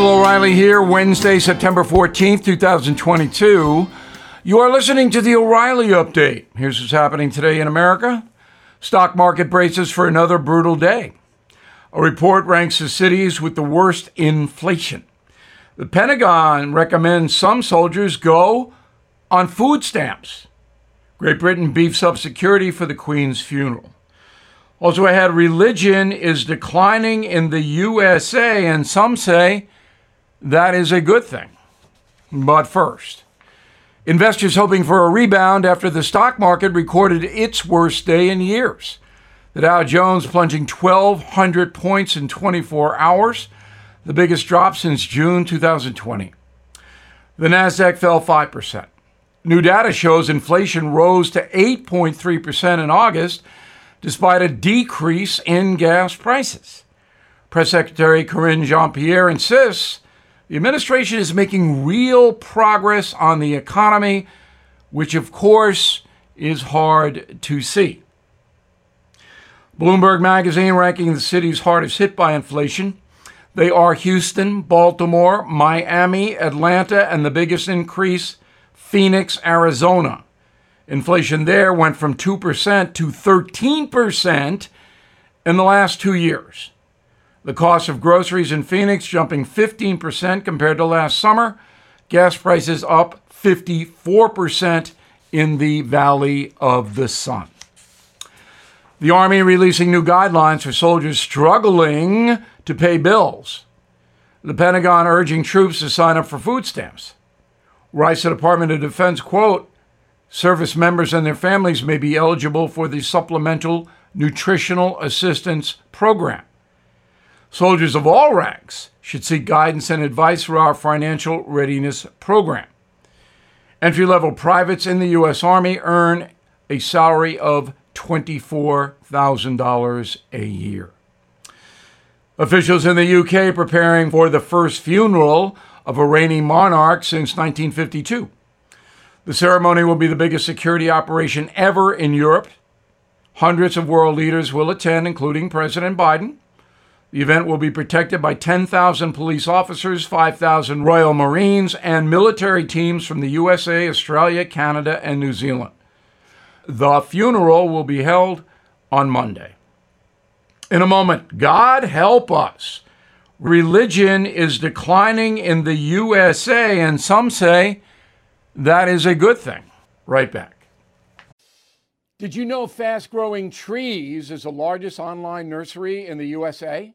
Bill O'Reilly here, Wednesday, September 14th, 2022. You are listening to the O'Reilly Update. Here's what's happening today in America. Stock market braces for another brutal day. A report ranks the cities with the worst inflation. The Pentagon recommends some soldiers go on food stamps. Great Britain beefs up security for the Queen's funeral. Also, ahead, religion is declining in the USA, and some say that is a good thing. But first, investors hoping for a rebound after the stock market recorded its worst day in years. The Dow Jones plunging 1,200 points in 24 hours, the biggest drop since June 2020. The Nasdaq fell 5%. New data shows inflation rose to 8.3% in August despite a decrease in gas prices. Press Secretary Karine Jean Pierre insists the administration is making real progress on the economy, which of course is hard to see. Bloomberg magazine ranking the cities hardest hit by inflation. They are Houston, Baltimore, Miami, Atlanta, and the biggest increase, Phoenix, Arizona. Inflation there went from 2% to 13% in the last two years. The cost of groceries in Phoenix jumping 15% compared to last summer. Gas prices up 54% in the Valley of the Sun. The Army releasing new guidelines for soldiers struggling to pay bills. The Pentagon urging troops to sign up for food stamps. Rice, the Department of Defense, quote, Service members and their families may be eligible for the Supplemental Nutritional Assistance Program. Soldiers of all ranks should seek guidance and advice through our Financial Readiness Program. Entry level privates in the U.S. Army earn a salary of $24,000 a year. Officials in the UK preparing for the first funeral of a reigning monarch since 1952. The ceremony will be the biggest security operation ever in Europe. Hundreds of world leaders will attend, including President Biden. The event will be protected by 10,000 police officers, 5,000 Royal Marines, and military teams from the USA, Australia, Canada, and New Zealand. The funeral will be held on Monday. In a moment, God help us. Religion is declining in the USA, and some say that is a good thing. Right back. Did you know Fast Growing Trees is the largest online nursery in the USA?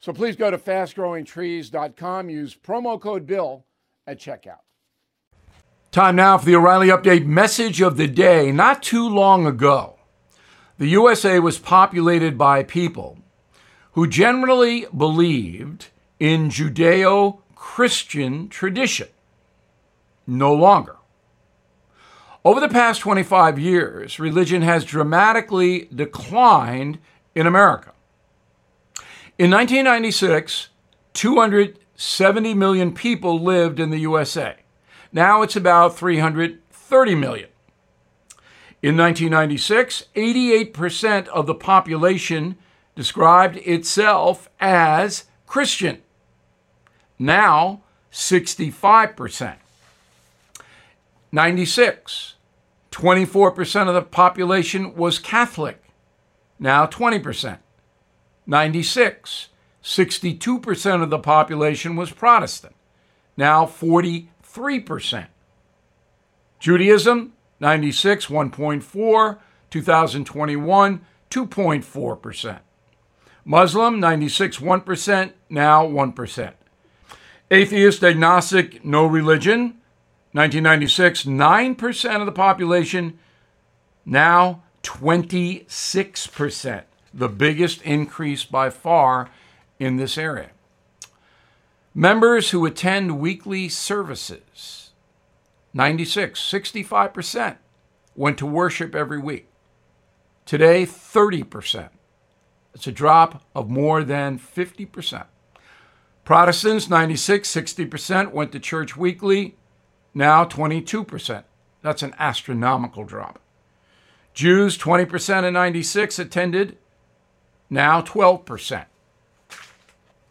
So please go to fastgrowingtrees.com, use promo code BILL at checkout. Time now for the O'Reilly Update message of the day. Not too long ago, the USA was populated by people who generally believed in Judeo Christian tradition. No longer. Over the past 25 years, religion has dramatically declined in America. In 1996, 270 million people lived in the USA. Now it's about 330 million. In 1996, 88% of the population described itself as Christian. Now, 65%. 96, 24% of the population was Catholic, now 20%. 96, 62% of the population was Protestant, now 43%. Judaism, 96, 1.4, 2021, 2.4%. Muslim, 96, 1%, now 1%. Atheist, agnostic, no religion, 1996, 9% of the population, now 26%, the biggest increase by far in this area. Members who attend weekly services, 96, 65% went to worship every week. Today, 30%. It's a drop of more than 50%. Protestants, 96, 60% went to church weekly, now 22%. That's an astronomical drop. Jews, 20% in 96 attended, now 12%.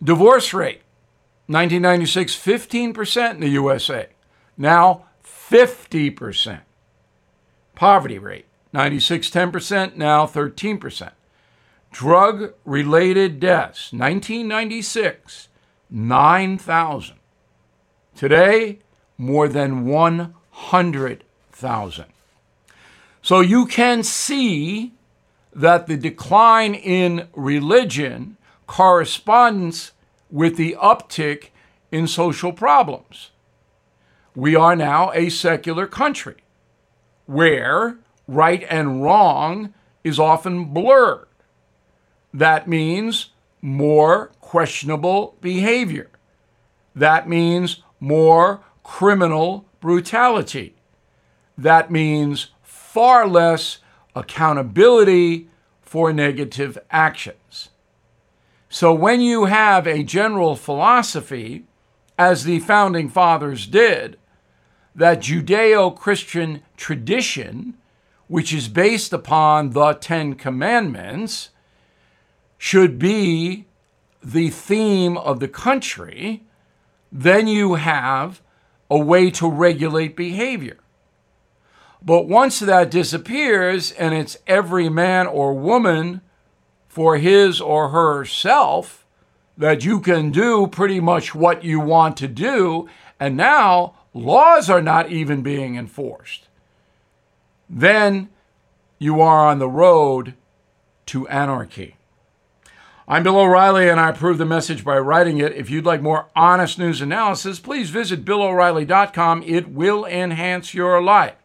Divorce rate, 1996, 15% in the USA, now 50%. Poverty rate, 96, 10%, now 13%. Drug related deaths, 1996, 9,000. Today, more than 100,000. So you can see that the decline in religion corresponds with the uptick in social problems. We are now a secular country where right and wrong is often blurred. That means more questionable behavior. That means more criminal brutality. That means far less accountability for negative actions. So when you have a general philosophy, as the founding fathers did, that Judeo Christian tradition, which is based upon the Ten Commandments, should be the theme of the country, then you have a way to regulate behavior. But once that disappears and it's every man or woman for his or herself, that you can do pretty much what you want to do, and now laws are not even being enforced, then you are on the road to anarchy. I'm Bill O'Reilly, and I approve the message by writing it. If you'd like more honest news analysis, please visit BillO'Reilly.com. It will enhance your life.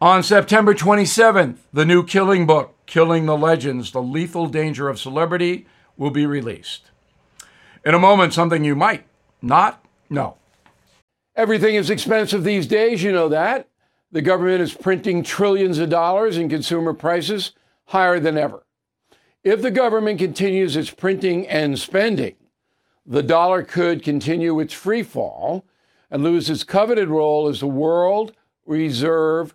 On September 27th, the new Killing book, Killing the Legends The Lethal Danger of Celebrity, will be released. In a moment, something you might not know. Everything is expensive these days, you know that. The government is printing trillions of dollars and consumer prices higher than ever. If the government continues its printing and spending, the dollar could continue its free fall and lose its coveted role as the world reserve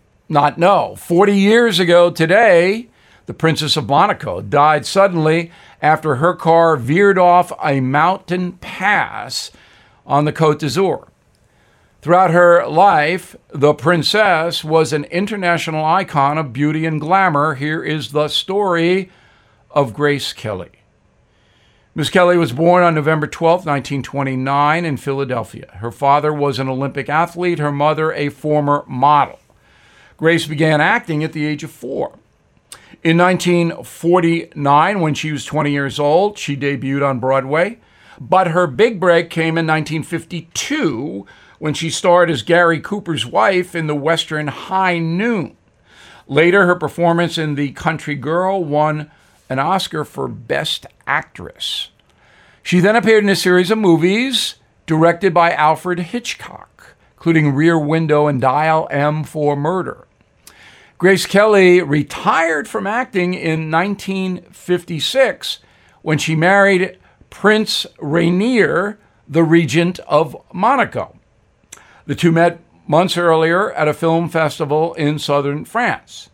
not know. 40 years ago today, the Princess of Monaco died suddenly after her car veered off a mountain pass on the Côte d'Azur. Throughout her life, the princess was an international icon of beauty and glamour. Here is the story of Grace Kelly. Miss Kelly was born on November 12, 1929, in Philadelphia. Her father was an Olympic athlete, her mother, a former model. Grace began acting at the age of four. In 1949, when she was 20 years old, she debuted on Broadway. But her big break came in 1952 when she starred as Gary Cooper's wife in the Western High Noon. Later, her performance in The Country Girl won an Oscar for Best Actress. She then appeared in a series of movies directed by Alfred Hitchcock, including Rear Window and Dial M for Murder. Grace Kelly retired from acting in 1956 when she married Prince Rainier, the Regent of Monaco. The two met months earlier at a film festival in southern France.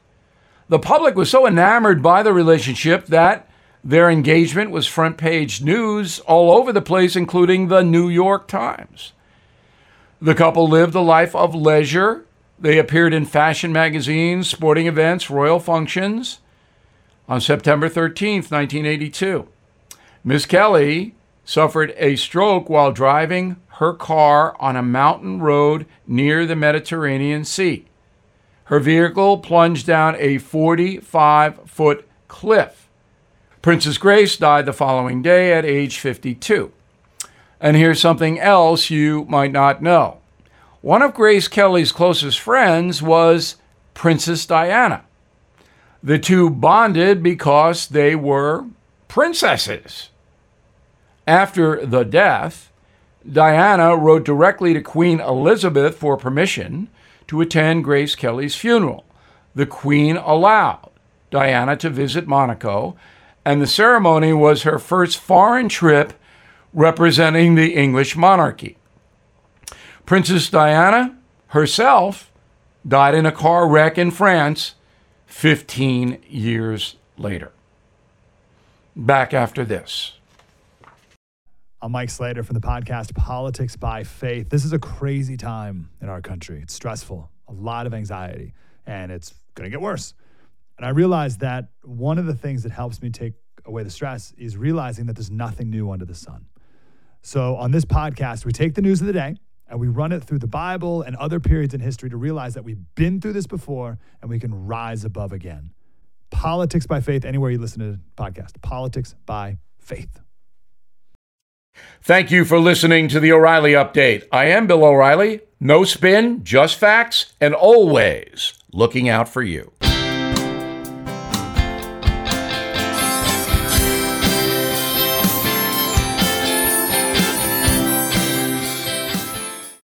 The public was so enamored by the relationship that their engagement was front page news all over the place, including the New York Times. The couple lived a life of leisure they appeared in fashion magazines, sporting events, royal functions. On September 13, 1982, Miss Kelly suffered a stroke while driving her car on a mountain road near the Mediterranean Sea. Her vehicle plunged down a 45 foot cliff. Princess Grace died the following day at age 52. And here's something else you might not know. One of Grace Kelly's closest friends was Princess Diana. The two bonded because they were princesses. After the death, Diana wrote directly to Queen Elizabeth for permission to attend Grace Kelly's funeral. The Queen allowed Diana to visit Monaco, and the ceremony was her first foreign trip representing the English monarchy. Princess Diana herself died in a car wreck in France 15 years later. Back after this. I'm Mike Slater from the podcast Politics by Faith. This is a crazy time in our country. It's stressful, a lot of anxiety, and it's going to get worse. And I realized that one of the things that helps me take away the stress is realizing that there's nothing new under the sun. So on this podcast, we take the news of the day and we run it through the Bible and other periods in history to realize that we've been through this before and we can rise above again. Politics by faith, anywhere you listen to the podcast. Politics by faith. Thank you for listening to the O'Reilly Update. I am Bill O'Reilly. No spin, just facts, and always looking out for you.